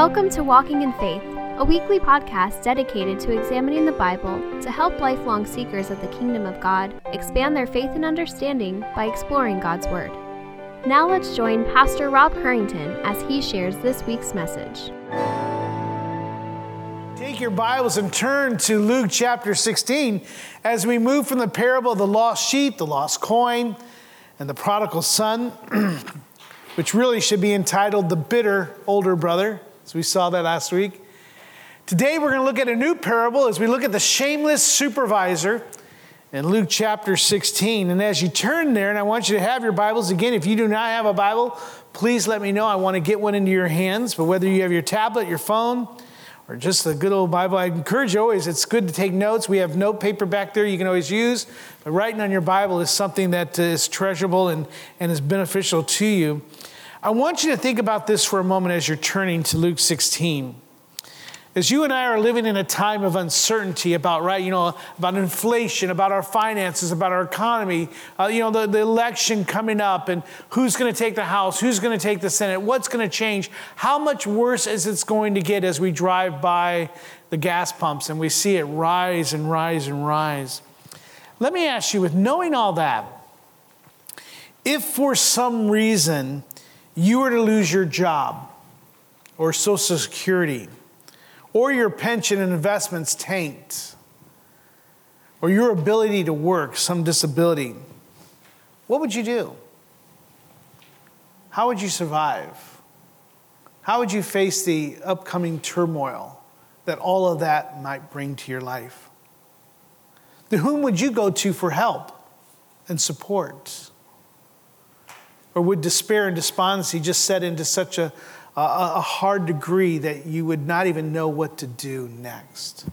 Welcome to Walking in Faith, a weekly podcast dedicated to examining the Bible to help lifelong seekers of the kingdom of God expand their faith and understanding by exploring God's Word. Now let's join Pastor Rob Harrington as he shares this week's message. Take your Bibles and turn to Luke chapter 16 as we move from the parable of the lost sheep, the lost coin, and the prodigal son, which really should be entitled The Bitter Older Brother as we saw that last week. Today we're going to look at a new parable as we look at the shameless supervisor in Luke chapter 16. And as you turn there, and I want you to have your Bibles again, if you do not have a Bible, please let me know. I want to get one into your hands. But whether you have your tablet, your phone, or just a good old Bible, I encourage you always, it's good to take notes. We have note paper back there you can always use. But writing on your Bible is something that is treasurable and, and is beneficial to you. I want you to think about this for a moment as you're turning to Luke 16. As you and I are living in a time of uncertainty about, right, you know, about inflation, about our finances, about our economy, uh, you know, the, the election coming up and who's going to take the House, who's going to take the Senate, what's going to change, how much worse is it going to get as we drive by the gas pumps and we see it rise and rise and rise. Let me ask you, with knowing all that, if for some reason you were to lose your job or Social Security or your pension and investments tanked or your ability to work, some disability, what would you do? How would you survive? How would you face the upcoming turmoil that all of that might bring to your life? To whom would you go to for help and support? Or would despair and despondency just set into such a, a, a hard degree that you would not even know what to do next?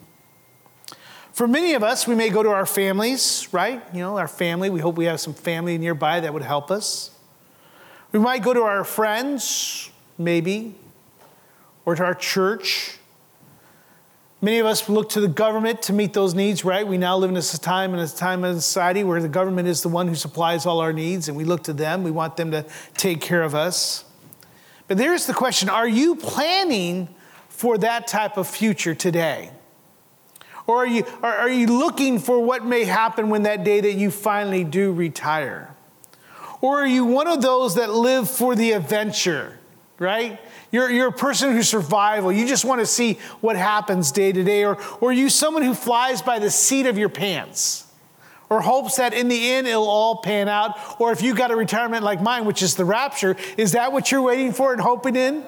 For many of us, we may go to our families, right? You know, our family. We hope we have some family nearby that would help us. We might go to our friends, maybe, or to our church. Many of us look to the government to meet those needs, right? We now live in a time in a time in society where the government is the one who supplies all our needs, and we look to them. We want them to take care of us. But there's the question are you planning for that type of future today? Or are you, are, are you looking for what may happen when that day that you finally do retire? Or are you one of those that live for the adventure, right? You're, you're a person who's survival. You just want to see what happens day to day. Or, or you someone who flies by the seat of your pants? Or hopes that in the end it'll all pan out? Or if you've got a retirement like mine, which is the rapture, is that what you're waiting for and hoping in?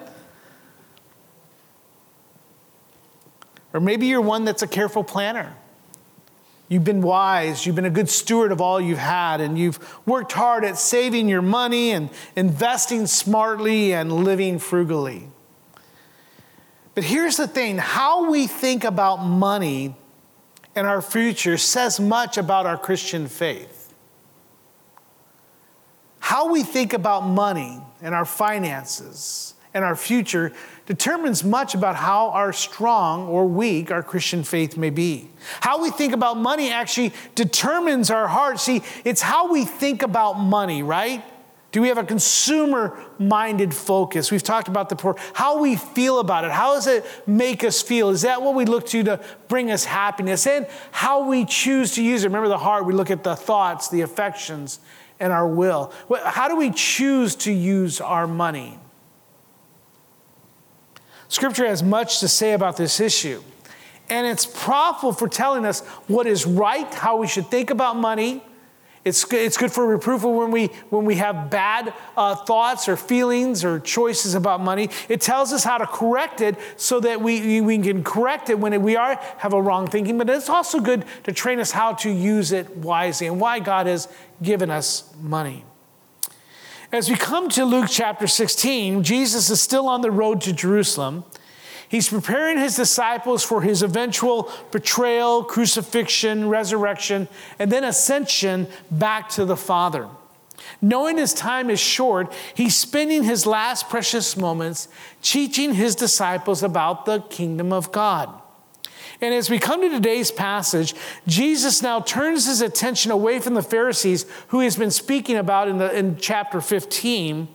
Or maybe you're one that's a careful planner. You've been wise, you've been a good steward of all you've had, and you've worked hard at saving your money and investing smartly and living frugally. But here's the thing how we think about money and our future says much about our Christian faith. How we think about money and our finances and our future determines much about how our strong or weak our Christian faith may be. How we think about money actually determines our heart. See, it's how we think about money, right? Do we have a consumer minded focus? We've talked about the poor. How we feel about it. How does it make us feel? Is that what we look to to bring us happiness? And how we choose to use it. Remember the heart, we look at the thoughts, the affections, and our will. How do we choose to use our money? Scripture has much to say about this issue. And it's profitable for telling us what is right, how we should think about money. It's, it's good for reproof when we, when we have bad uh, thoughts or feelings or choices about money. It tells us how to correct it so that we, we can correct it when we are have a wrong thinking. But it's also good to train us how to use it wisely and why God has given us money. As we come to Luke chapter 16, Jesus is still on the road to Jerusalem. He's preparing his disciples for his eventual betrayal, crucifixion, resurrection, and then ascension back to the Father. Knowing his time is short, he's spending his last precious moments teaching his disciples about the kingdom of God. And as we come to today's passage, Jesus now turns his attention away from the Pharisees who he's been speaking about in, the, in chapter 15.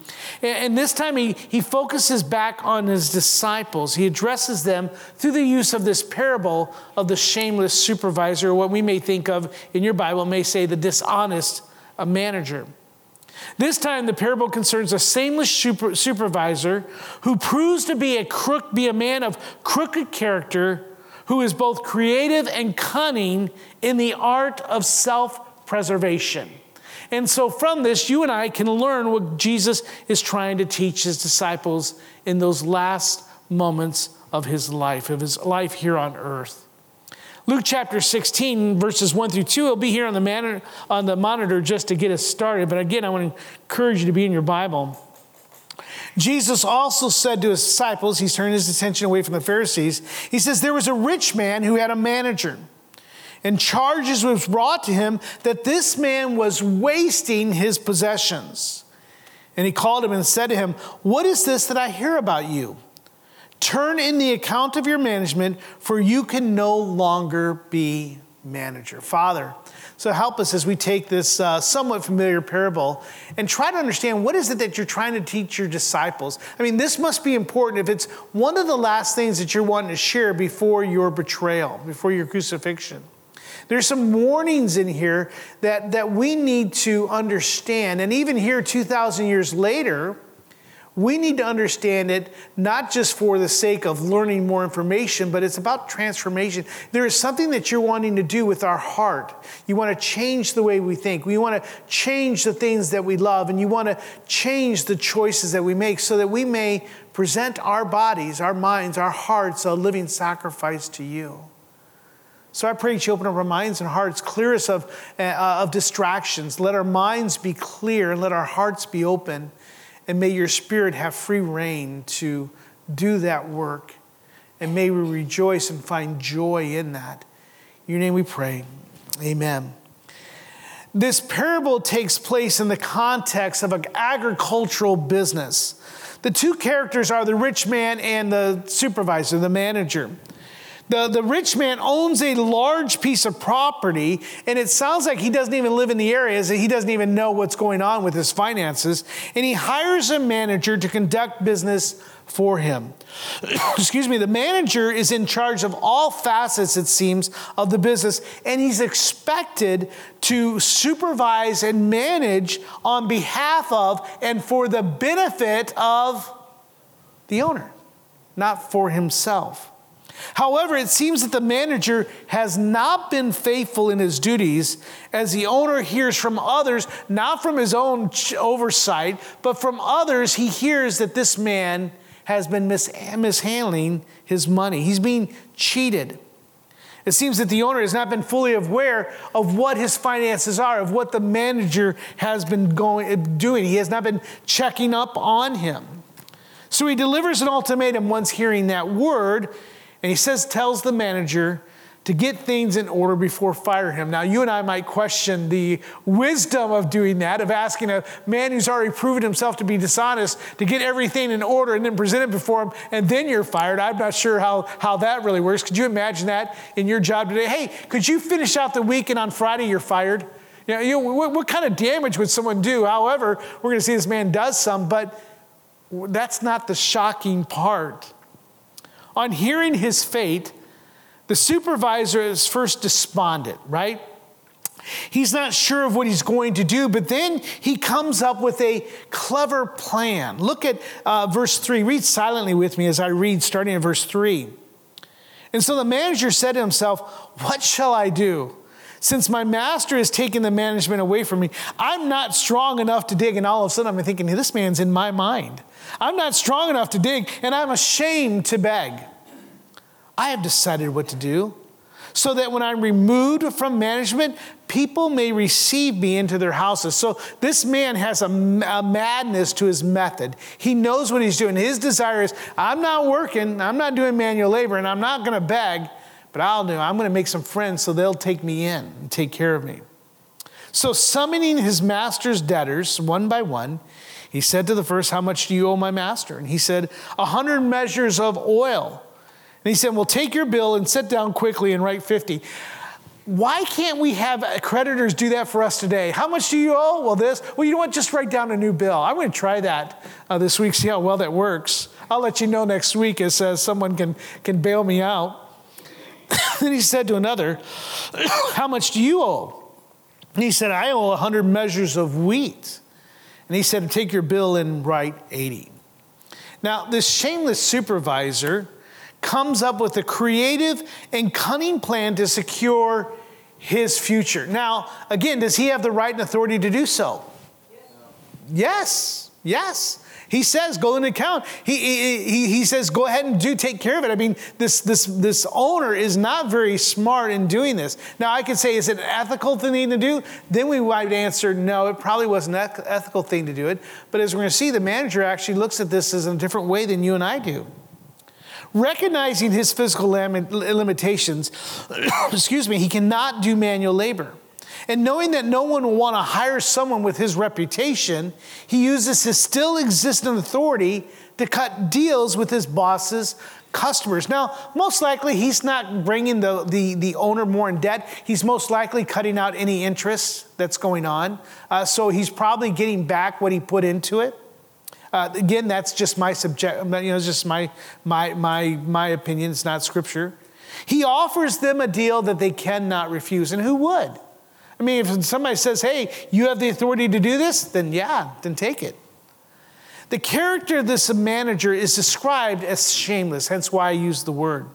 And, and this time he, he focuses back on his disciples. He addresses them through the use of this parable of the shameless supervisor, or what we may think of in your Bible, may say the dishonest uh, manager. This time, the parable concerns a shameless super, supervisor who proves to be a crook, be a man of crooked character who is both creative and cunning in the art of self preservation. And so, from this, you and I can learn what Jesus is trying to teach his disciples in those last moments of his life, of his life here on earth. Luke chapter 16, verses 1 through 2, it'll be here on the, man- on the monitor just to get us started. But again, I want to encourage you to be in your Bible. Jesus also said to his disciples, he's turned his attention away from the Pharisees. He says, There was a rich man who had a manager, and charges was brought to him that this man was wasting his possessions. And he called him and said to him, What is this that I hear about you? Turn in the account of your management, for you can no longer be manager. Father, so help us as we take this uh, somewhat familiar parable and try to understand what is it that you're trying to teach your disciples. I mean, this must be important if it's one of the last things that you're wanting to share before your betrayal, before your crucifixion. There's some warnings in here that, that we need to understand. And even here, 2,000 years later, we need to understand it not just for the sake of learning more information, but it's about transformation. There is something that you're wanting to do with our heart. You want to change the way we think. We want to change the things that we love, and you want to change the choices that we make so that we may present our bodies, our minds, our hearts a living sacrifice to you. So I pray that you open up our minds and hearts, clear us of, uh, of distractions. Let our minds be clear and let our hearts be open and may your spirit have free rein to do that work. And may we rejoice and find joy in that. In your name we pray. Amen. This parable takes place in the context of an agricultural business. The two characters are the rich man and the supervisor, the manager. The, the rich man owns a large piece of property, and it sounds like he doesn't even live in the area, as he doesn't even know what's going on with his finances. And he hires a manager to conduct business for him. Excuse me, the manager is in charge of all facets, it seems, of the business, and he's expected to supervise and manage on behalf of and for the benefit of the owner, not for himself. However, it seems that the manager has not been faithful in his duties as the owner hears from others, not from his own oversight, but from others, he hears that this man has been mis- mishandling his money. He's being cheated. It seems that the owner has not been fully aware of what his finances are, of what the manager has been going, doing. He has not been checking up on him. So he delivers an ultimatum once hearing that word and he says, tells the manager to get things in order before fire him. Now, you and I might question the wisdom of doing that, of asking a man who's already proven himself to be dishonest to get everything in order and then present it before him, and then you're fired. I'm not sure how, how that really works. Could you imagine that in your job today? Hey, could you finish out the week and on Friday you're fired? You know, you know what, what kind of damage would someone do? However, we're going to see this man does some, but that's not the shocking part. On hearing his fate, the supervisor is first despondent, right? He's not sure of what he's going to do, but then he comes up with a clever plan. Look at uh, verse 3. Read silently with me as I read, starting in verse 3. And so the manager said to himself, What shall I do? Since my master has taken the management away from me, I'm not strong enough to dig. And all of a sudden, I'm thinking, This man's in my mind. I'm not strong enough to dig, and I'm ashamed to beg. I have decided what to do so that when I'm removed from management, people may receive me into their houses. So this man has a, a, madness to his method. He knows what he's doing. His desire is I'm not working, I'm not doing manual labor, and I'm not going to beg, but I'll do. I'm going to make some friends so they'll take me in and take care of me. So, summoning his master's debtors one by one, he said to the first, How much do you owe my master? And he said, A hundred measures of oil. And he said, Well, take your bill and sit down quickly and write 50. Why can't we have creditors do that for us today? How much do you owe? Well, this. Well, you know what? Just write down a new bill. I'm going to try that uh, this week, see how well that works. I'll let you know next week as uh, someone can, can bail me out. then he said to another, How much do you owe? And he said, I owe 100 measures of wheat. And he said, Take your bill and write 80. Now, this shameless supervisor comes up with a creative and cunning plan to secure his future. Now, again, does he have the right and authority to do so? Yes, yes. He says, go and account. He, he, he says, go ahead and do take care of it. I mean, this, this, this owner is not very smart in doing this. Now, I could say, is it an ethical thing to do? Then we might answer, no, it probably wasn't an ethical thing to do it. But as we're going to see, the manager actually looks at this as a different way than you and I do. Recognizing his physical limitations, excuse me, he cannot do manual labor. And knowing that no one will want to hire someone with his reputation, he uses his still existing authority to cut deals with his boss's customers. Now, most likely he's not bringing the, the, the owner more in debt. He's most likely cutting out any interest that's going on. Uh, so he's probably getting back what he put into it. Uh, again, that's just my subject, you know, it's just my, my, my, my opinion. It's not scripture. He offers them a deal that they cannot refuse. And who would? I mean, if somebody says, hey, you have the authority to do this, then yeah, then take it. The character of this manager is described as shameless, hence why I use the word.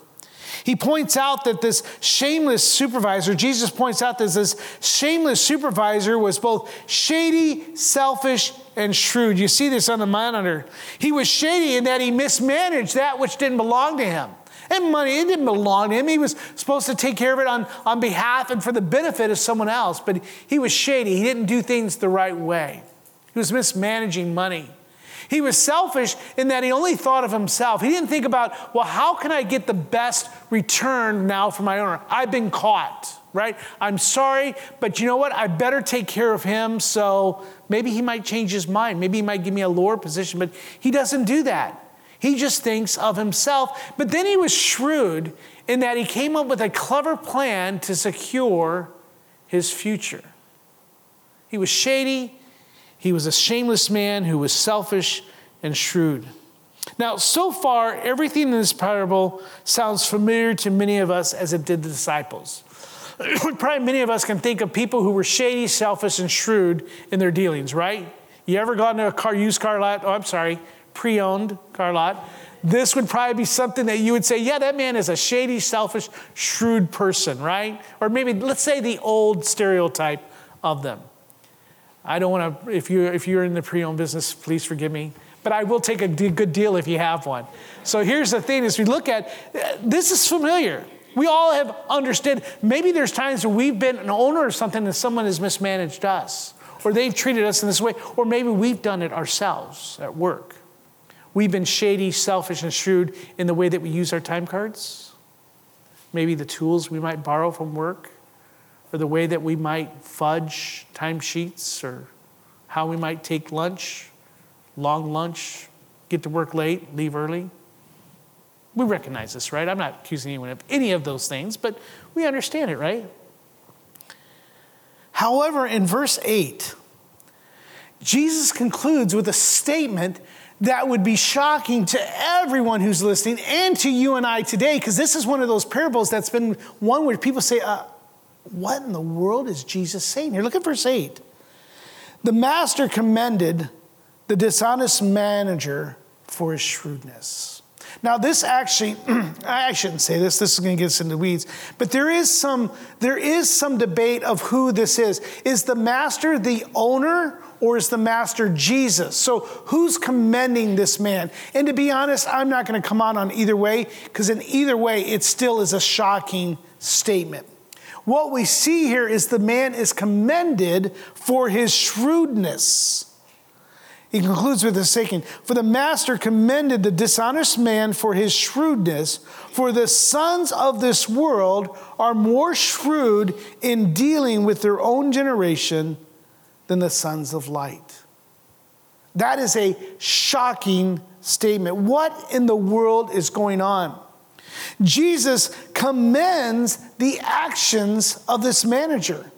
He points out that this shameless supervisor, Jesus points out that this shameless supervisor was both shady, selfish, and shrewd. You see this on the monitor. He was shady in that he mismanaged that which didn't belong to him. And money, it didn't belong to him. He was supposed to take care of it on, on behalf and for the benefit of someone else, but he was shady. He didn't do things the right way. He was mismanaging money. He was selfish in that he only thought of himself. He didn't think about, well, how can I get the best return now for my owner? I've been caught, right? I'm sorry, but you know what? I better take care of him so maybe he might change his mind. Maybe he might give me a lower position, but he doesn't do that. He just thinks of himself. But then he was shrewd in that he came up with a clever plan to secure his future. He was shady, he was a shameless man who was selfish and shrewd. Now, so far, everything in this parable sounds familiar to many of us as it did the disciples. Probably many of us can think of people who were shady, selfish, and shrewd in their dealings, right? You ever gone to a car, used car lot? Oh, I'm sorry, pre owned car lot, this would probably be something that you would say, yeah, that man is a shady, selfish, shrewd person, right? Or maybe, let's say, the old stereotype of them. I don't want to, if, you, if you're in the pre owned business, please forgive me. But I will take a good deal if you have one. So here's the thing as we look at this is familiar. We all have understood. Maybe there's times where we've been an owner of something and someone has mismanaged us, or they've treated us in this way, or maybe we've done it ourselves at work. We've been shady, selfish, and shrewd in the way that we use our time cards. Maybe the tools we might borrow from work, or the way that we might fudge timesheets, or how we might take lunch, long lunch, get to work late, leave early. We recognize this, right? I'm not accusing anyone of any of those things, but we understand it, right? However, in verse 8, Jesus concludes with a statement that would be shocking to everyone who's listening and to you and I today, because this is one of those parables that's been one where people say, uh, What in the world is Jesus saying here? Look at verse 8. The master commended the dishonest manager for his shrewdness. Now, this actually, I shouldn't say this, this is going to get us into weeds, but there is some, there is some debate of who this is. Is the master the owner or is the master Jesus? So who's commending this man? And to be honest, I'm not going to come on on either way because in either way, it still is a shocking statement. What we see here is the man is commended for his shrewdness. He concludes with this saying, For the master commended the dishonest man for his shrewdness, for the sons of this world are more shrewd in dealing with their own generation than the sons of light. That is a shocking statement. What in the world is going on? Jesus commends the actions of this manager,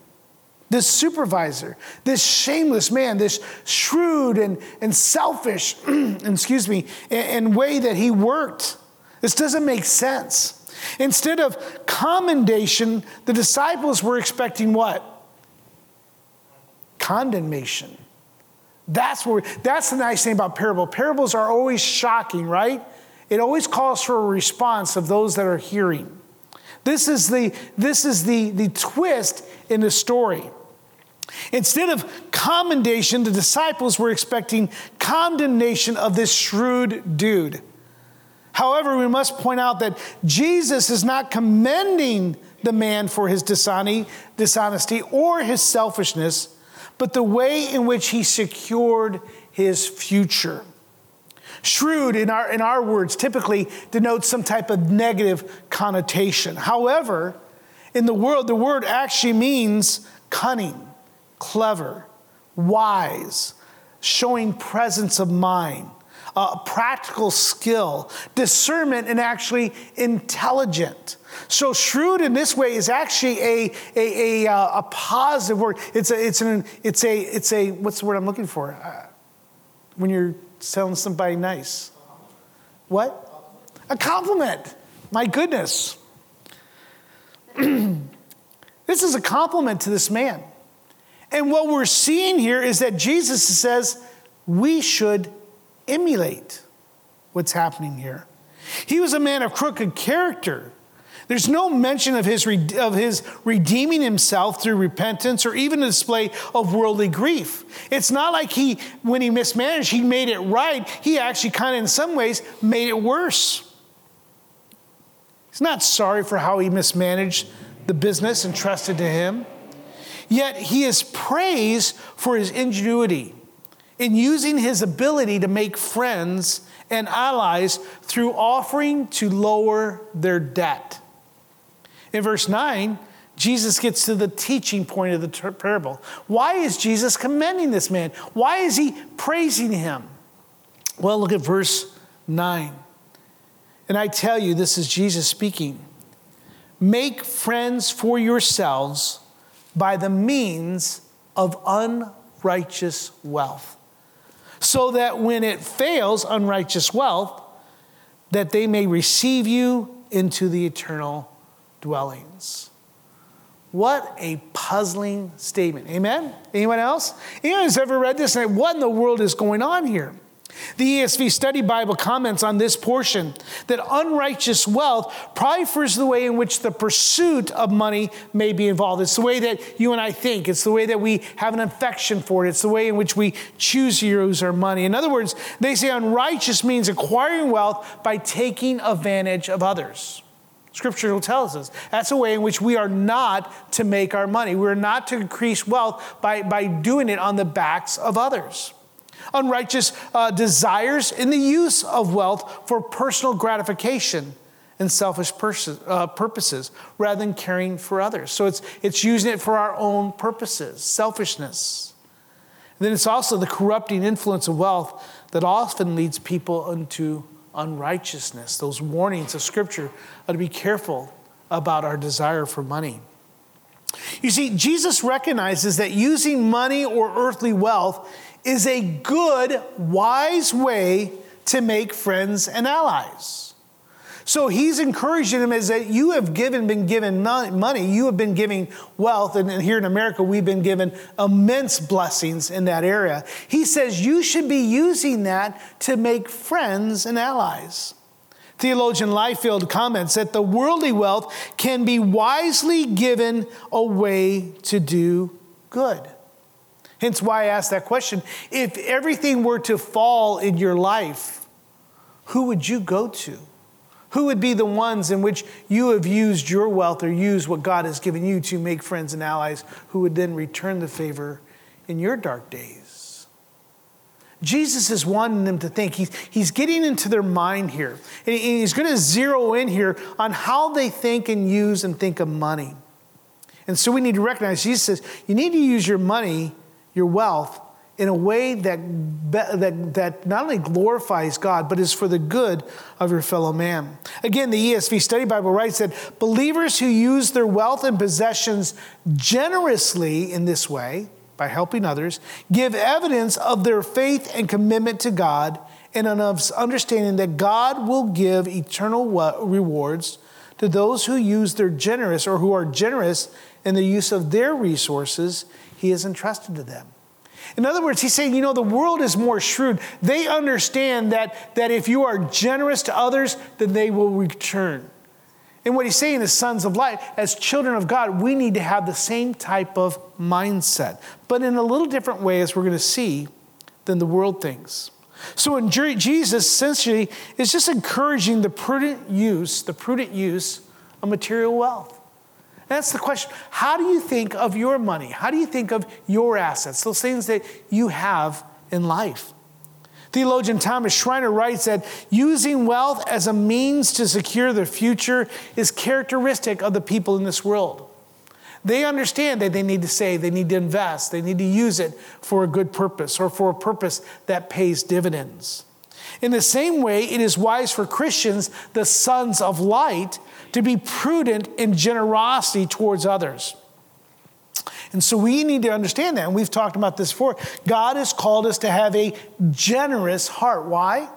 this supervisor, this shameless man, this shrewd and, and selfish, excuse me, and, and way that he worked. This doesn't make sense. Instead of commendation, the disciples were expecting what? Condemnation. That's where that's the nice thing about parable. Parables are always shocking, right? It always calls for a response of those that are hearing. This is the this is the, the twist in the story. Instead of commendation, the disciples were expecting condemnation of this shrewd dude. However, we must point out that Jesus is not commending the man for his dishonesty or his selfishness, but the way in which he secured his future. Shrewd, in our, in our words, typically denotes some type of negative connotation. However, in the world, the word actually means cunning, clever, wise, showing presence of mind uh, practical skill, discernment, and actually intelligent. So shrewd in this way is actually a, a, a, uh, a positive word. It's a, it's, an, it's, a, it's a, what's the word I'm looking for? Uh, when you're telling somebody nice. What? A compliment. My goodness. this is a compliment to this man. And what we're seeing here is that Jesus says we should emulate what's happening here. He was a man of crooked character. There's no mention of his, of his redeeming himself through repentance or even a display of worldly grief. It's not like he, when he mismanaged, he made it right. He actually, kind of, in some ways, made it worse. He's not sorry for how he mismanaged the business entrusted to him. Yet he is praised for his ingenuity in using his ability to make friends and allies through offering to lower their debt. In verse 9, Jesus gets to the teaching point of the parable. Why is Jesus commending this man? Why is he praising him? Well, look at verse 9. And I tell you, this is Jesus speaking. Make friends for yourselves by the means of unrighteous wealth so that when it fails unrighteous wealth, that they may receive you into the eternal dwellings. What a puzzling statement. Amen? Anyone else? Anyone who's ever read this and what in the world is going on here? The ESV Study Bible comments on this portion that unrighteous wealth probably refers to the way in which the pursuit of money may be involved. It's the way that you and I think, it's the way that we have an affection for it, it's the way in which we choose to use our money. In other words, they say unrighteous means acquiring wealth by taking advantage of others. Scripture tells us that's a way in which we are not to make our money. We're not to increase wealth by, by doing it on the backs of others unrighteous uh, desires in the use of wealth for personal gratification and selfish pers- uh, purposes rather than caring for others. So it's, it's using it for our own purposes, selfishness. And then it's also the corrupting influence of wealth that often leads people into unrighteousness. Those warnings of Scripture are to be careful about our desire for money. You see, Jesus recognizes that using money or earthly wealth is a good, wise way to make friends and allies. So he's encouraging them as that you have given, been given money, you have been giving wealth, and here in America, we've been given immense blessings in that area. He says you should be using that to make friends and allies. Theologian Liefeld comments that the worldly wealth can be wisely given away to do good. Hence why I asked that question. If everything were to fall in your life, who would you go to? Who would be the ones in which you have used your wealth or used what God has given you to make friends and allies who would then return the favor in your dark days? Jesus is wanting them to think. He's, he's getting into their mind here. And he's going to zero in here on how they think and use and think of money. And so we need to recognize Jesus says, you need to use your money your wealth in a way that, that, that not only glorifies God, but is for the good of your fellow man. Again, the ESV Study Bible writes that believers who use their wealth and possessions generously in this way, by helping others, give evidence of their faith and commitment to God and of understanding that God will give eternal rewards to those who use their generous or who are generous in the use of their resources he has entrusted to them. In other words, he's saying, you know, the world is more shrewd. They understand that, that if you are generous to others, then they will return. And what he's saying is, sons of light, as children of God, we need to have the same type of mindset, but in a little different way, as we're going to see, than the world thinks. So, in Jesus essentially is just encouraging the prudent use, the prudent use of material wealth. That's the question. How do you think of your money? How do you think of your assets, those things that you have in life? Theologian Thomas Schreiner writes that using wealth as a means to secure the future is characteristic of the people in this world. They understand that they need to save, they need to invest, they need to use it for a good purpose or for a purpose that pays dividends. In the same way, it is wise for Christians, the sons of light, to be prudent in generosity towards others. And so we need to understand that. And we've talked about this before. God has called us to have a generous heart. Why?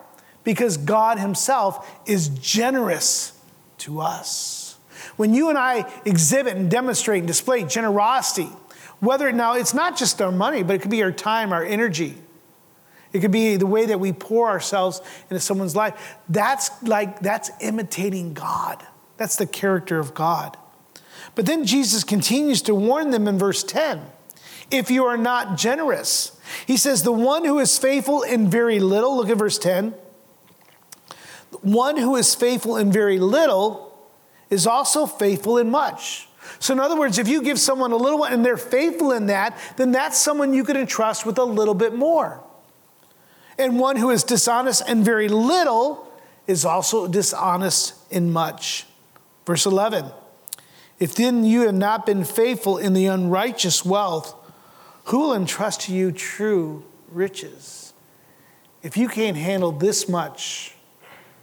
Because God Himself is generous to us. When you and I exhibit and demonstrate and display generosity, whether now it's not just our money, but it could be our time, our energy. It could be the way that we pour ourselves into someone's life. That's like, that's imitating God. That's the character of God. But then Jesus continues to warn them in verse 10 if you are not generous, he says, the one who is faithful in very little, look at verse 10. One who is faithful in very little is also faithful in much. So, in other words, if you give someone a little and they're faithful in that, then that's someone you can entrust with a little bit more. And one who is dishonest in very little is also dishonest in much. Verse 11 If then you have not been faithful in the unrighteous wealth, who will entrust to you true riches? If you can't handle this much,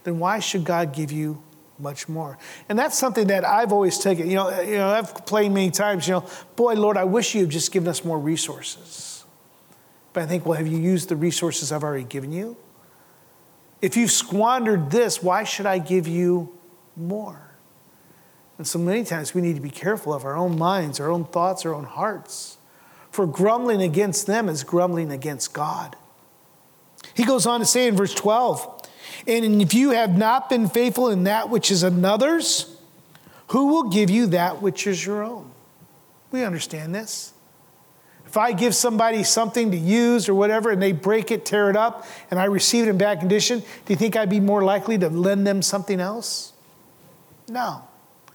then why should God give you much more? And that's something that I've always taken. You know, you know I've played many times, you know, boy, Lord, I wish you had just given us more resources. But I think, well, have you used the resources I've already given you? If you've squandered this, why should I give you more? And so many times we need to be careful of our own minds, our own thoughts, our own hearts. For grumbling against them is grumbling against God. He goes on to say in verse 12, and if you have not been faithful in that which is another's, who will give you that which is your own? We understand this. If I give somebody something to use or whatever and they break it, tear it up, and I receive it in bad condition, do you think I'd be more likely to lend them something else? No.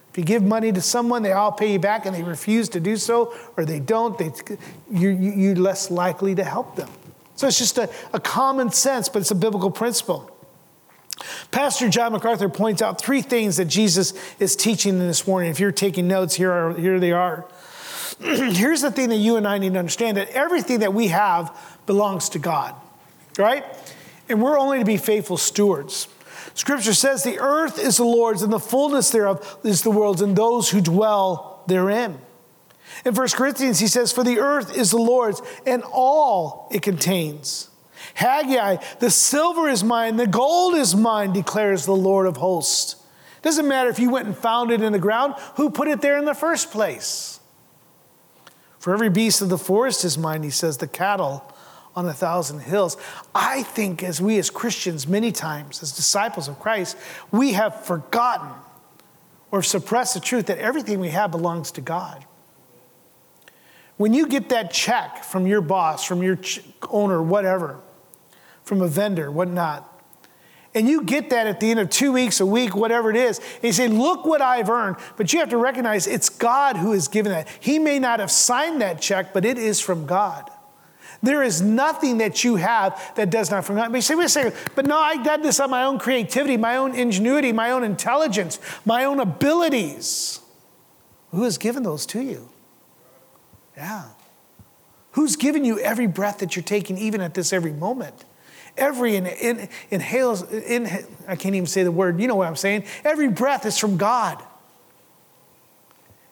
If you give money to someone, they all pay you back and they refuse to do so, or they don't, they, you, you're less likely to help them. So it's just a, a common sense, but it's a biblical principle. Pastor John MacArthur points out three things that Jesus is teaching in this morning. If you're taking notes, here, are, here they are. Here's the thing that you and I need to understand that everything that we have belongs to God, right? And we're only to be faithful stewards. Scripture says the earth is the Lord's and the fullness thereof is the world's and those who dwell therein. In 1 Corinthians, he says, For the earth is the Lord's and all it contains. Haggai, the silver is mine, the gold is mine, declares the Lord of hosts. Doesn't matter if you went and found it in the ground, who put it there in the first place? For every beast of the forest is mine, he says, the cattle on a thousand hills. I think as we as Christians, many times, as disciples of Christ, we have forgotten or suppressed the truth that everything we have belongs to God. When you get that check from your boss, from your owner, whatever, from a vendor, whatnot, and you get that at the end of two weeks, a week, whatever it is, and you say, Look what I've earned. But you have to recognize it's God who has given that. He may not have signed that check, but it is from God. There is nothing that you have that does not from God. But you say, wait a second, but no, I got this on my own creativity, my own ingenuity, my own intelligence, my own abilities. Who has given those to you? Yeah. Who's given you every breath that you're taking, even at this every moment? Every in, in, inhales, in, I can't even say the word, you know what I'm saying? Every breath is from God.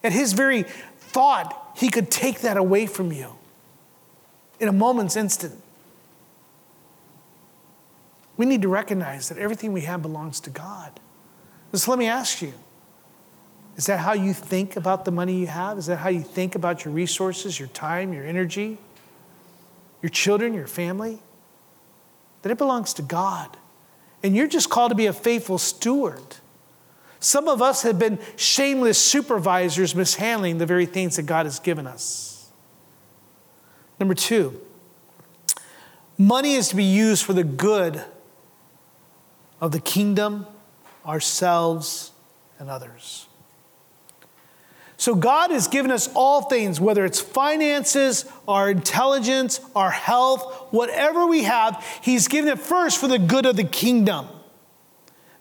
At his very thought, he could take that away from you in a moment's instant. We need to recognize that everything we have belongs to God. So let me ask you is that how you think about the money you have? Is that how you think about your resources, your time, your energy, your children, your family? That it belongs to God. And you're just called to be a faithful steward. Some of us have been shameless supervisors mishandling the very things that God has given us. Number two, money is to be used for the good of the kingdom, ourselves, and others. So, God has given us all things, whether it's finances, our intelligence, our health, whatever we have, He's given it first for the good of the kingdom.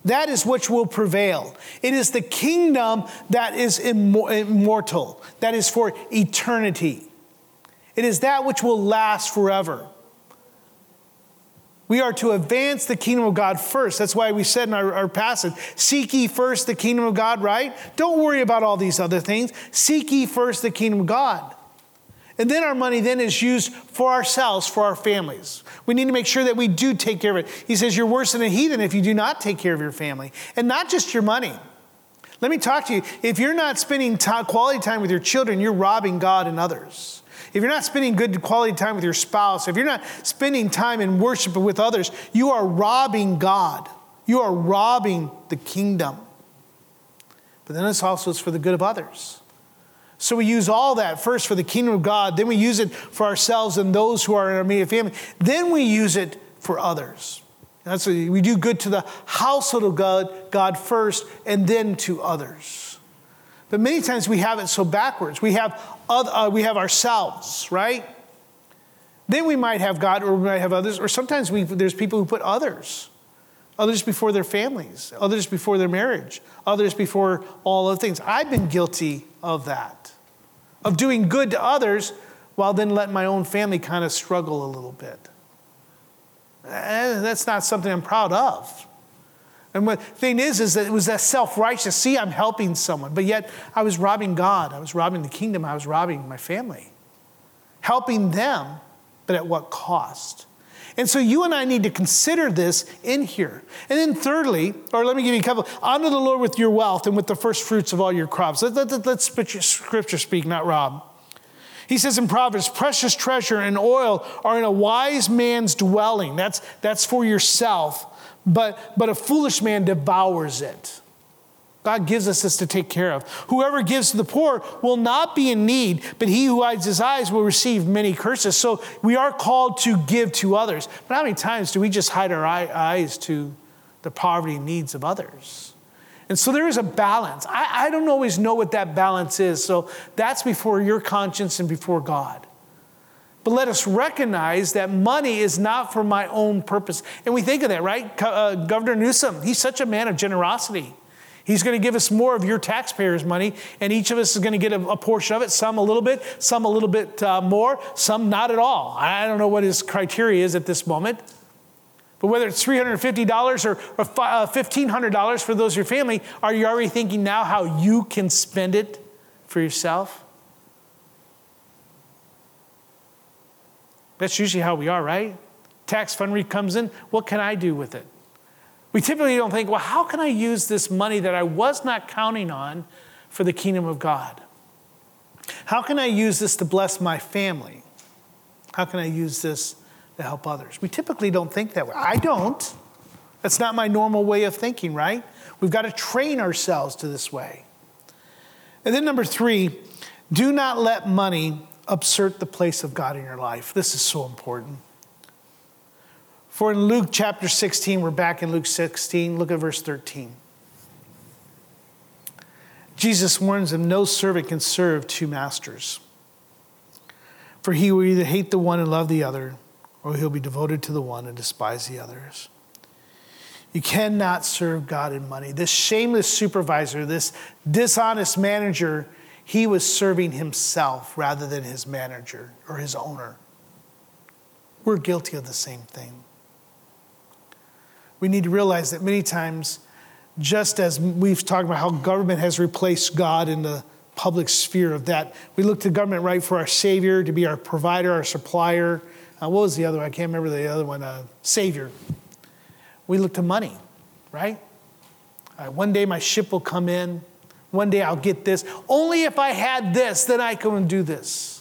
That is which will prevail. It is the kingdom that is immortal, that is for eternity. It is that which will last forever. We are to advance the kingdom of God first. That's why we said in our, our, passage, seek ye first the kingdom of God, right? Don't worry about all these other things. Seek ye first the kingdom of God. And then our money then is used for ourselves, for our families. We need to make sure that we do take care of it. He says, You're worse than a heathen if you do not take care of your family. And not just your money. Let me talk to you. If you're not spending quality time with your children, you're robbing God and others if you're not spending good quality time with your spouse, if you're not spending time in worship with others, you are robbing God. You are robbing the kingdom. But then it's also it's for the good of others. So we use all that first for the kingdom of God, then we use it for ourselves and those who are in our immediate family. Then we use it for others. That's we do good to the household of God, God first, and then to others. But many times we have it so backwards. We have, other, uh, we have ourselves, right? Then we might have God or we might have others, or sometimes we, there's people who put others. Others before their families, others before their marriage, others before all other things. I've been guilty of that, of doing good to others while then letting my own family kind of struggle a little bit. And that's not something I'm proud of. And the thing is, is that it was that self-righteous, see, I'm helping someone, but yet I was robbing God, I was robbing the kingdom, I was robbing my family. Helping them, but at what cost? And so you and I need to consider this in here. And then thirdly, or let me give you a couple, honor the Lord with your wealth and with the first fruits of all your crops. Let, let, let's scripture speak, not Rob. He says in Proverbs, precious treasure and oil are in a wise man's dwelling. That's, that's for yourself but, but a foolish man devours it. God gives us this to take care of. Whoever gives to the poor will not be in need, but he who hides his eyes will receive many curses. So we are called to give to others. But how many times do we just hide our eyes to the poverty needs of others? And so there is a balance. I, I don't always know what that balance is. So that's before your conscience and before God. But let us recognize that money is not for my own purpose. And we think of that, right? Uh, Governor Newsom, he's such a man of generosity. He's going to give us more of your taxpayers' money, and each of us is going to get a, a portion of it, some a little bit, some a little bit uh, more, some not at all. I don't know what his criteria is at this moment. But whether it's $350 or, or $1,500 uh, for those of your family, are you already thinking now how you can spend it for yourself? That's usually how we are, right? Tax fund comes in. What can I do with it? We typically don't think, well, how can I use this money that I was not counting on for the kingdom of God? How can I use this to bless my family? How can I use this to help others? We typically don't think that way. I don't. That's not my normal way of thinking, right? We've got to train ourselves to this way. And then, number three, do not let money usurp the place of God in your life. This is so important. For in Luke chapter 16, we're back in Luke 16, look at verse 13. Jesus warns them no servant can serve two masters. For he will either hate the one and love the other, or he'll be devoted to the one and despise the others. You cannot serve God in money. This shameless supervisor, this dishonest manager, he was serving himself rather than his manager or his owner. We're guilty of the same thing. We need to realize that many times, just as we've talked about how government has replaced God in the public sphere of that, we look to government right for our Savior, to be our provider, our supplier. Uh, what was the other one? I can't remember the other one. Uh, Savior. We look to money, right? right? One day my ship will come in. One day I'll get this. Only if I had this, then I can do this.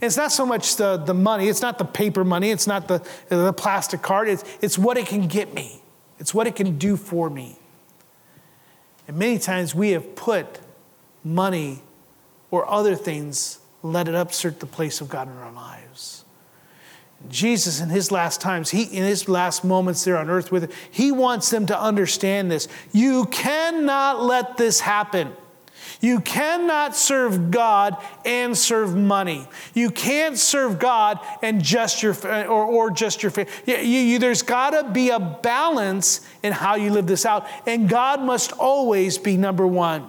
It's not so much the, the money, it's not the paper money, it's not the, the plastic card, it's, it's what it can get me, it's what it can do for me. And many times we have put money or other things, let it upsert the place of God in our lives. Jesus, in his last times, he, in his last moments there on earth with it, he wants them to understand this. You cannot let this happen. You cannot serve God and serve money. You can't serve God and just your or, or just your family. You, you, there's got to be a balance in how you live this out, and God must always be number one.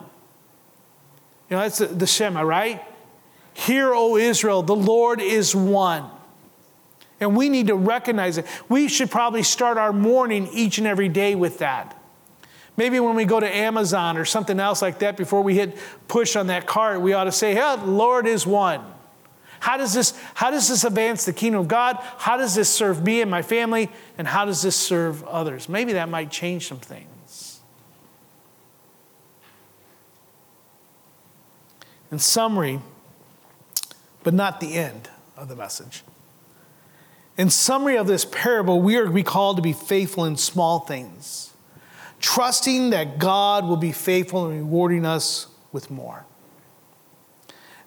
You know that's the, the Shema, right? Hear, O Israel, the Lord is one. And we need to recognize it. We should probably start our morning each and every day with that. Maybe when we go to Amazon or something else like that, before we hit push on that cart, we ought to say, hey, Lord is one. How does, this, how does this advance the kingdom of God? How does this serve me and my family? And how does this serve others? Maybe that might change some things. In summary, but not the end of the message. In summary of this parable, we are called to be faithful in small things, trusting that God will be faithful in rewarding us with more.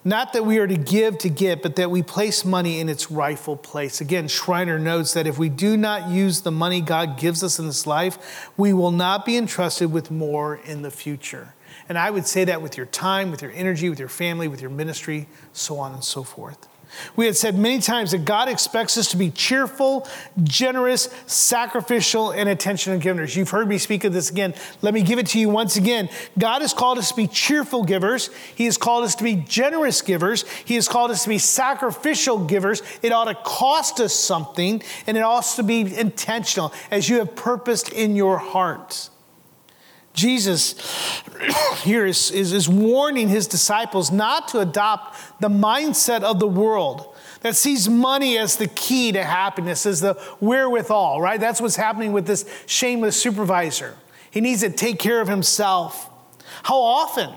Not that we are to give to get, but that we place money in its rightful place. Again, Schreiner notes that if we do not use the money God gives us in this life, we will not be entrusted with more in the future. And I would say that with your time, with your energy, with your family, with your ministry, so on and so forth. We had said many times that God expects us to be cheerful, generous, sacrificial, and attention givers. You've heard me speak of this again. Let me give it to you once again. God has called us to be cheerful givers. He has called us to be generous givers. He has called us to be sacrificial givers. It ought to cost us something, and it ought to be intentional as you have purposed in your heart. Jesus here is, is, is, warning his disciples not to adopt the mindset of the world that sees money as the key to happiness, as the wherewithal, right? That's what's happening with this shameless supervisor. He needs to take care of himself. How often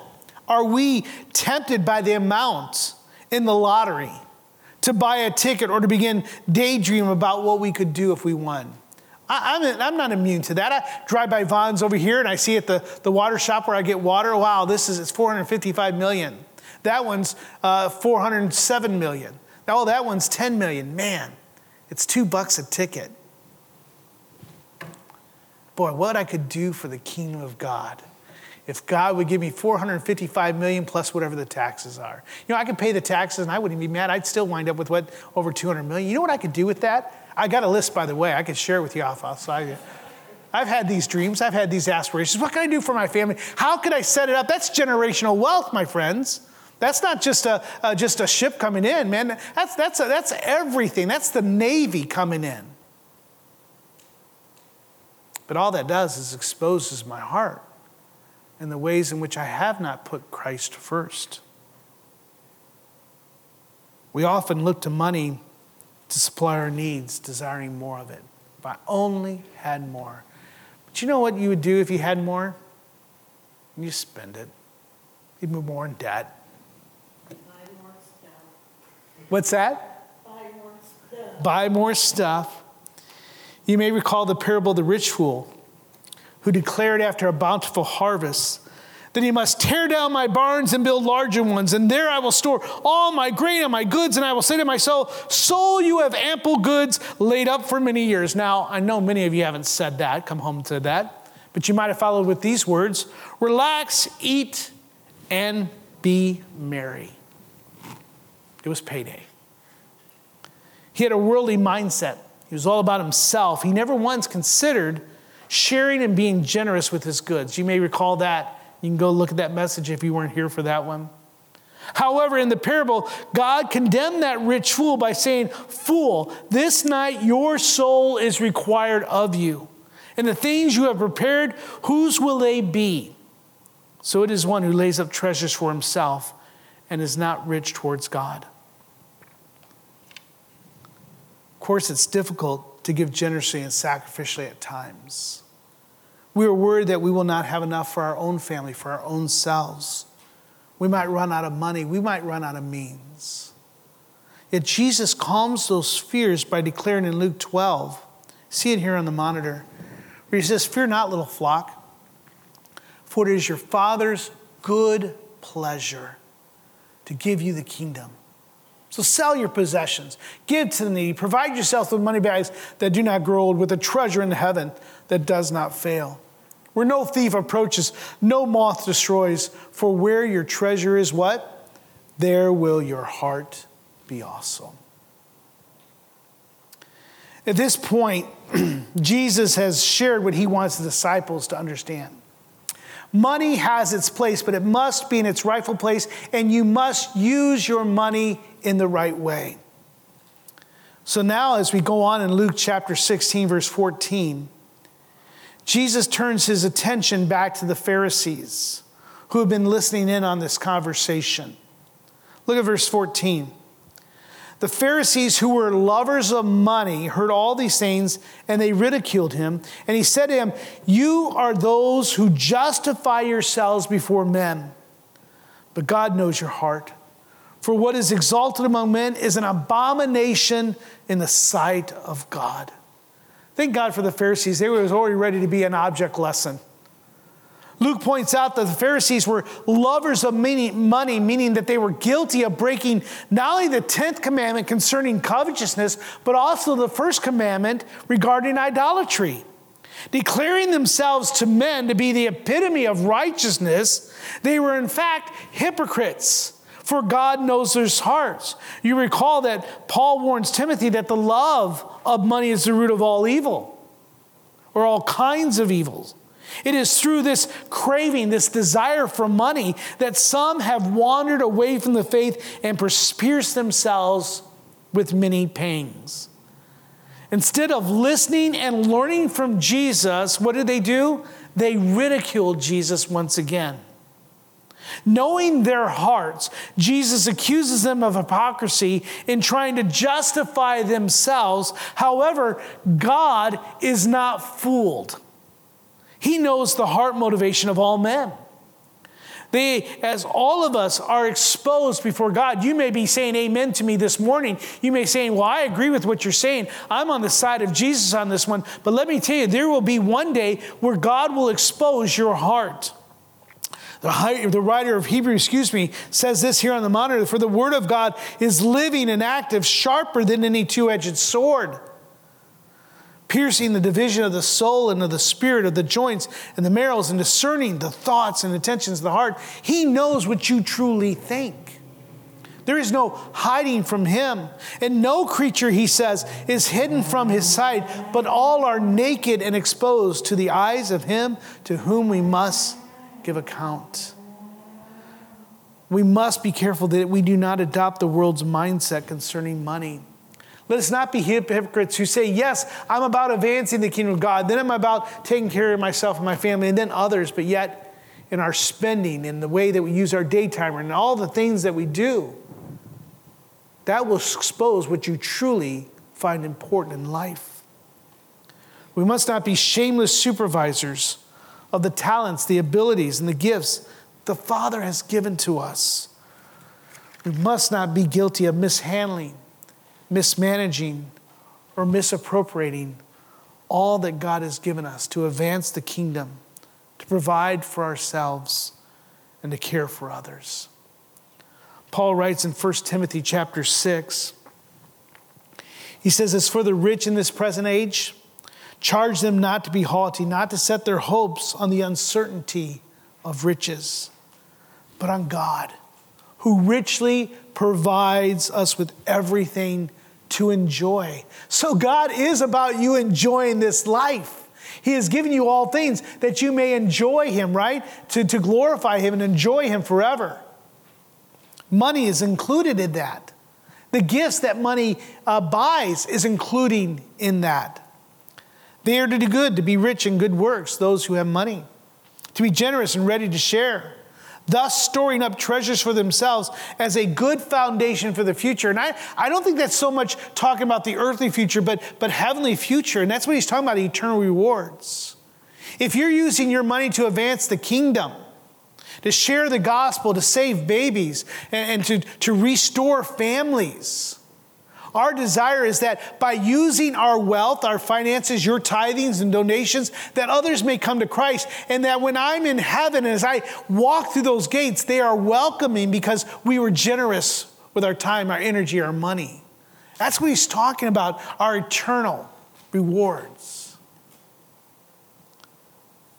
are we tempted by the amount in the lottery to buy a ticket or to begin daydream about what we could do if we won? I, am I'm not immune to that. I drive by Vons over here and I see at the, the water shop where I get water, wow, this is it's 455 million. That one's uh, 407 million. Oh, that one's 10 million. Man, it's two bucks a ticket. Boy, what I could do for the kingdom of God if God would give me 455 million plus whatever the taxes are. You know, I could pay the taxes and I wouldn't be mad. I'd still wind up with what over 200 million. You know what I could do with that? I got a list, by the way. I could share it with you off outside. I've had these dreams. I've had these aspirations. What can I do for my family? How can I set it up? That's generational wealth, my friends. That's not just a, uh, just a ship coming in, man. That's, that's, a, that's everything. That's the Navy coming in. But all that does is exposes my heart and the ways in which I have not put Christ first. We often look to money to supply our needs, desiring more of it. If I only had more. But you know what you would do if you had more? You spend it. You'd be more in debt. What's that? Buy more stuff. Buy more stuff. You may recall the parable of the rich fool who declared after a bountiful harvest then he must tear down my barns and build larger ones, and there I will store all my grain and my goods, and I will say to my soul, Soul, you have ample goods laid up for many years. Now, I know many of you haven't said that, come home to that, but you might have followed with these words Relax, eat, and be merry. It was payday. He had a worldly mindset. He was all about himself. He never once considered sharing and being generous with his goods. You may recall that you can go look at that message if you weren't here for that one. However, in the parable, God condemned that rich fool by saying, Fool, this night your soul is required of you. And the things you have prepared, whose will they be? So it is one who lays up treasures for himself and is not rich towards God. Of course, it's difficult to give generously and sacrificially at times. We are worried that we will not have enough for our own family, for our own selves. We might run out of money. We might run out of means. Yet Jesus calms those fears by declaring in Luke 12, see it here on the monitor, where he says, Fear not, little flock, for it is your Father's good pleasure to give you the kingdom. So sell your possessions, give to the needy, provide yourself with money bags that do not grow old, with a treasure in heaven that does not fail where no thief approaches, no moth destroys. For where your treasure is, what? There will your heart be also. At this point, Jesus has shared what he wants the disciples to understand. Money has its place, but it must be in its rightful place, and you must use your money in the right way. So now, as we go on in Luke chapter 16, verse 14, Jesus turns his attention back to the Pharisees who have been listening in on this conversation. Look at verse 14. The Pharisees, who were lovers of money, heard all these things and they ridiculed him. And he said to him, You are those who justify yourselves before men, but God knows your heart. For what is exalted among men is an abomination in the sight of God. Thank God for the Pharisees. They were already ready to be an object lesson. Luke points out that the Pharisees were lovers of money, meaning that they were guilty of breaking not only the 10th commandment concerning covetousness, but also the first commandment regarding idolatry. Declaring themselves to men to be the epitome of righteousness, they were in fact hypocrites for God knows their hearts. You recall that Paul warns Timothy that the love of money is the root of all evil, or all kinds of evils. It is through this craving, this desire for money, that some have wandered away from the faith and pierced themselves with many pangs. Instead of listening and learning from Jesus, what did they do? They ridiculed Jesus once again. Knowing their hearts, Jesus accuses them of hypocrisy in trying to justify themselves. However, God is not fooled. He knows the heart motivation of all men. They, as all of us are exposed before God, you may be saying amen to me this morning. You may be saying, Well, I agree with what you're saying. I'm on the side of Jesus on this one. But let me tell you, there will be one day where God will expose your heart. The, writer of Hebrews, excuse me, says this here on the monitor For the word of God is living and active, sharper than any two edged sword, piercing the division of the soul and of the spirit, of the joints and the marrows, and discerning the thoughts and intentions of the heart. He knows what you truly think. There is no hiding from him. And no creature, he says, is hidden from his sight, but all are naked and exposed to the eyes of him to whom we must give account. We must be careful that we do not adopt the world's mindset concerning money. Let us not be hypocrites who say, Yes, I'm about advancing the kingdom of God, then I'm about taking care of myself and my family, and then others, but yet in our spending, in the way that we use our daytimer, and all the things that we do, that will expose what you truly find important in life. We must not be shameless supervisors of the talents, the abilities, and the gifts the Father has given to us. We must not be guilty of mishandling, mismanaging, or misappropriating all that God has given us to advance the kingdom, to provide for ourselves, and to care for others. Paul writes in 1 Timothy chapter 6, he says, As for the rich in this present age, Charge them not to be haughty, not to set their hopes on the uncertainty of riches, but on God, who richly provides us with everything to enjoy. So, God is about you enjoying this life. He has given you all things that you may enjoy Him, right? To, to glorify Him and enjoy Him forever. Money is included in that. The gifts that money uh, buys is including in that. They are to do good, to be rich in good works, those who have money, to be generous and ready to share, thus storing up treasures for themselves as a good foundation for the future. And I, I don't think that's so much talking about the earthly future, but, but heavenly future. And that's what he's talking about eternal rewards. If you're using your money to advance the kingdom, to share the gospel, to save babies, and, and to, to restore families, our desire is that by using our wealth, our finances, your tithings and donations, that others may come to Christ. And that when I'm in heaven, as I walk through those gates, they are welcoming because we were generous with our time, our energy, our money. That's what he's talking about, our eternal rewards.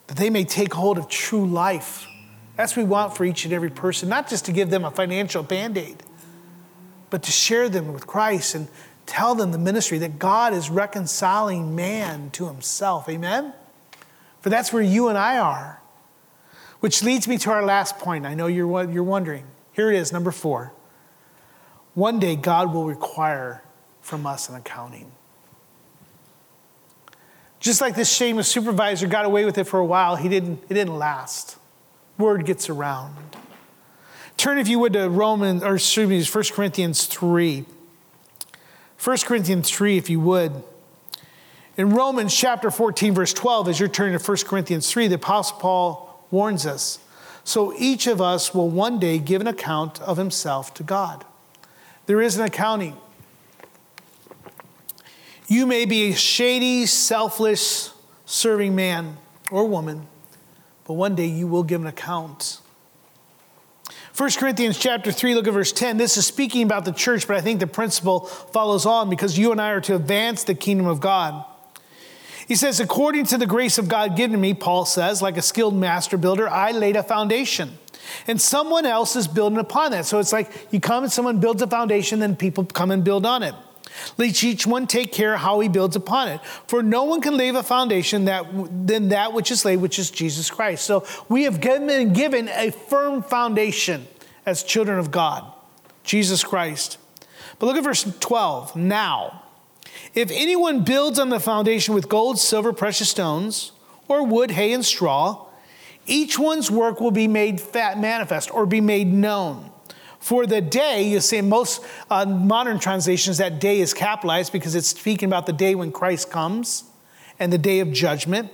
That they may take hold of true life. That's what we want for each and every person, not just to give them a financial band aid but to share them with Christ and tell them the ministry that God is reconciling man to himself. Amen? For that's where you and I are. Which leads me to our last point. I know you're, you're wondering. Here it is, number four. One day, God will require from us an accounting. Just like this shameless supervisor got away with it for a while, he didn't, it didn't last. Word gets around. Turn, if you would, to Romans, or excuse me, 1 Corinthians 3. 1 Corinthians 3, if you would. In Romans chapter 14, verse 12, as you're turning to 1 Corinthians 3, the Apostle Paul warns us. So each of us will one day give an account of himself to God. There is an accounting. You may be a shady, selfless, serving man or woman, but one day you will give an account 1 Corinthians chapter 3, look at verse 10. This is speaking about the church, but I think the principle follows on because you and I are to advance the kingdom of God. He says, according to the grace of God given me, Paul says, like a skilled master builder, I laid a foundation. And someone else is building upon that. So it's like you come and someone builds a foundation, then people come and build on it. Let each one take care how he builds upon it. For no one can lay a foundation that, than that which is laid, which is Jesus Christ. So we have been given a firm foundation as children of God, Jesus Christ. But look at verse 12. Now, if anyone builds on the foundation with gold, silver, precious stones, or wood, hay, and straw, each one's work will be made fat manifest or be made known for the day, you see in most uh, modern translations, that day is capitalized because it's speaking about the day when Christ comes and the day of judgment.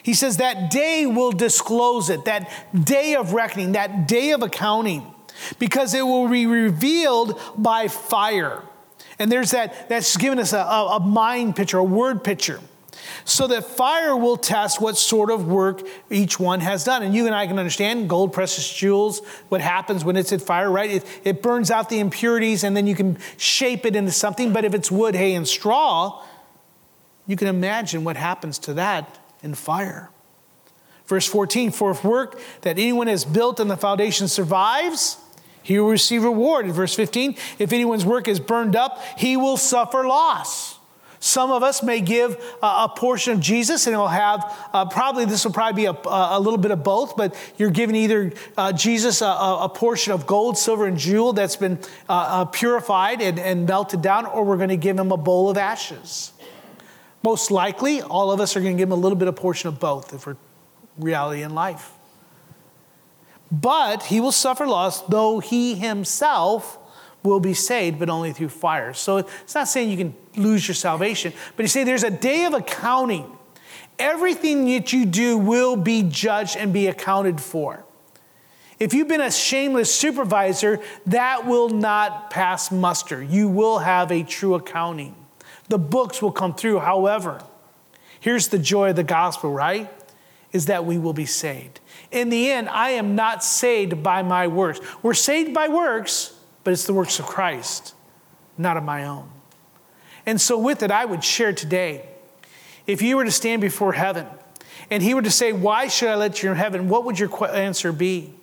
He says that day will disclose it, that day of reckoning, that day of accounting, because it will be revealed by fire. And there's that, that's given us a, a mind picture, a word picture so that fire will test what sort of work each one has done. And you and I can understand gold, precious jewels, what happens when it's at fire, right? It, it burns out the impurities and then you can shape it into something. But if it's wood, hay, and straw, you can imagine what happens to that in fire. Verse 14 For if work that anyone has built on the foundation survives, he will receive reward. In verse 15, if anyone's work is burned up, he will suffer loss. Some of us may give a, portion of Jesus, and it'll have uh, probably this will probably be a, a, little bit of both, but you're giving either uh, Jesus a, a, portion of gold, silver, and jewel that's been uh, uh purified and, and melted down, or we're going to give him a bowl of ashes. Most likely, all of us are going to give him a little bit of portion of both if we're reality in life. But he will suffer loss, though he himself will be saved, but only through fire. So it's not saying you can lose your salvation, but you say there's a day of accounting. Everything that you do will be judged and be accounted for. If you've been a shameless supervisor, that will not pass muster. You will have a true accounting. The books will come through. However, here's the joy of the gospel, right? Is that we will be saved. In the end, I am not saved by my works. We're saved by works, but it's the works of Christ, not of my own. And so, with it, I would share today if you were to stand before heaven and he were to say, Why should I let you in heaven? What would your answer be?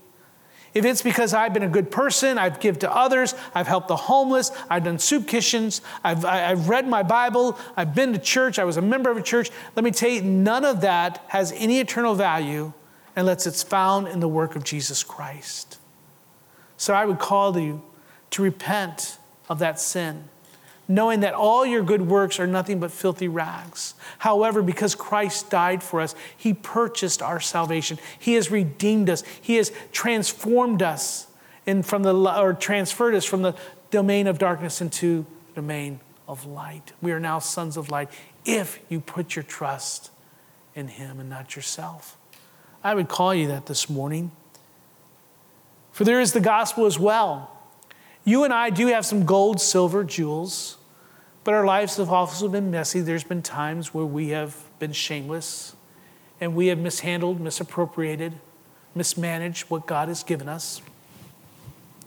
If it's because I've been a good person, I've given to others, I've helped the homeless, I've done soup kitchens, I've, I've read my Bible, I've been to church, I was a member of a church, let me tell you, none of that has any eternal value unless it's found in the work of Jesus Christ. So I would call you to repent of that sin, knowing that all your good works are nothing but filthy rags. However, because Christ died for us, He purchased our salvation. He has redeemed us. He has transformed us in from the or transferred us from the domain of darkness into the domain of light. We are now sons of light if you put your trust in Him and not yourself. I would call you that this morning. For there is the gospel as well. You and I do have some gold, silver, jewels, but our lives have also been messy. There's been times where we have been shameless and we have mishandled, misappropriated, mismanaged what God has given us.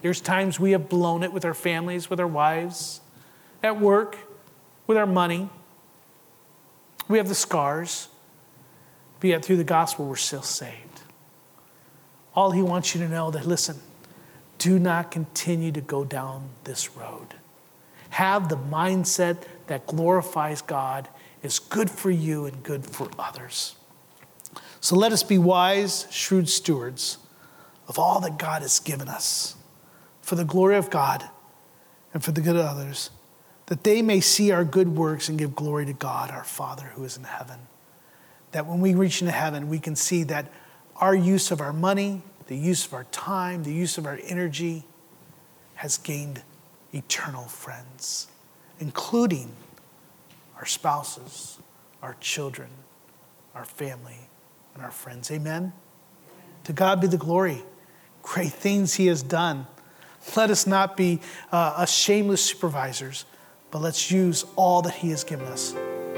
There's times we have blown it with our families, with our wives, at work, with our money. We have the scars, but yet through the gospel, we're still saved. All he wants you to know that, listen, do not continue to go down this road. Have the mindset that glorifies God, is good for you and good for others. So let us be wise, shrewd stewards of all that God has given us for the glory of God and for the good of others, that they may see our good works and give glory to God, our Father who is in heaven. That when we reach into heaven, we can see that our use of our money, the use of our time, the use of our energy has gained eternal friends, including our spouses, our children, our family, and our friends. Amen? To God be the glory. Great things He has done. Let us not be uh, shameless supervisors, but let's use all that He has given us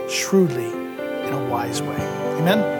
shrewdly in a wise way. Amen?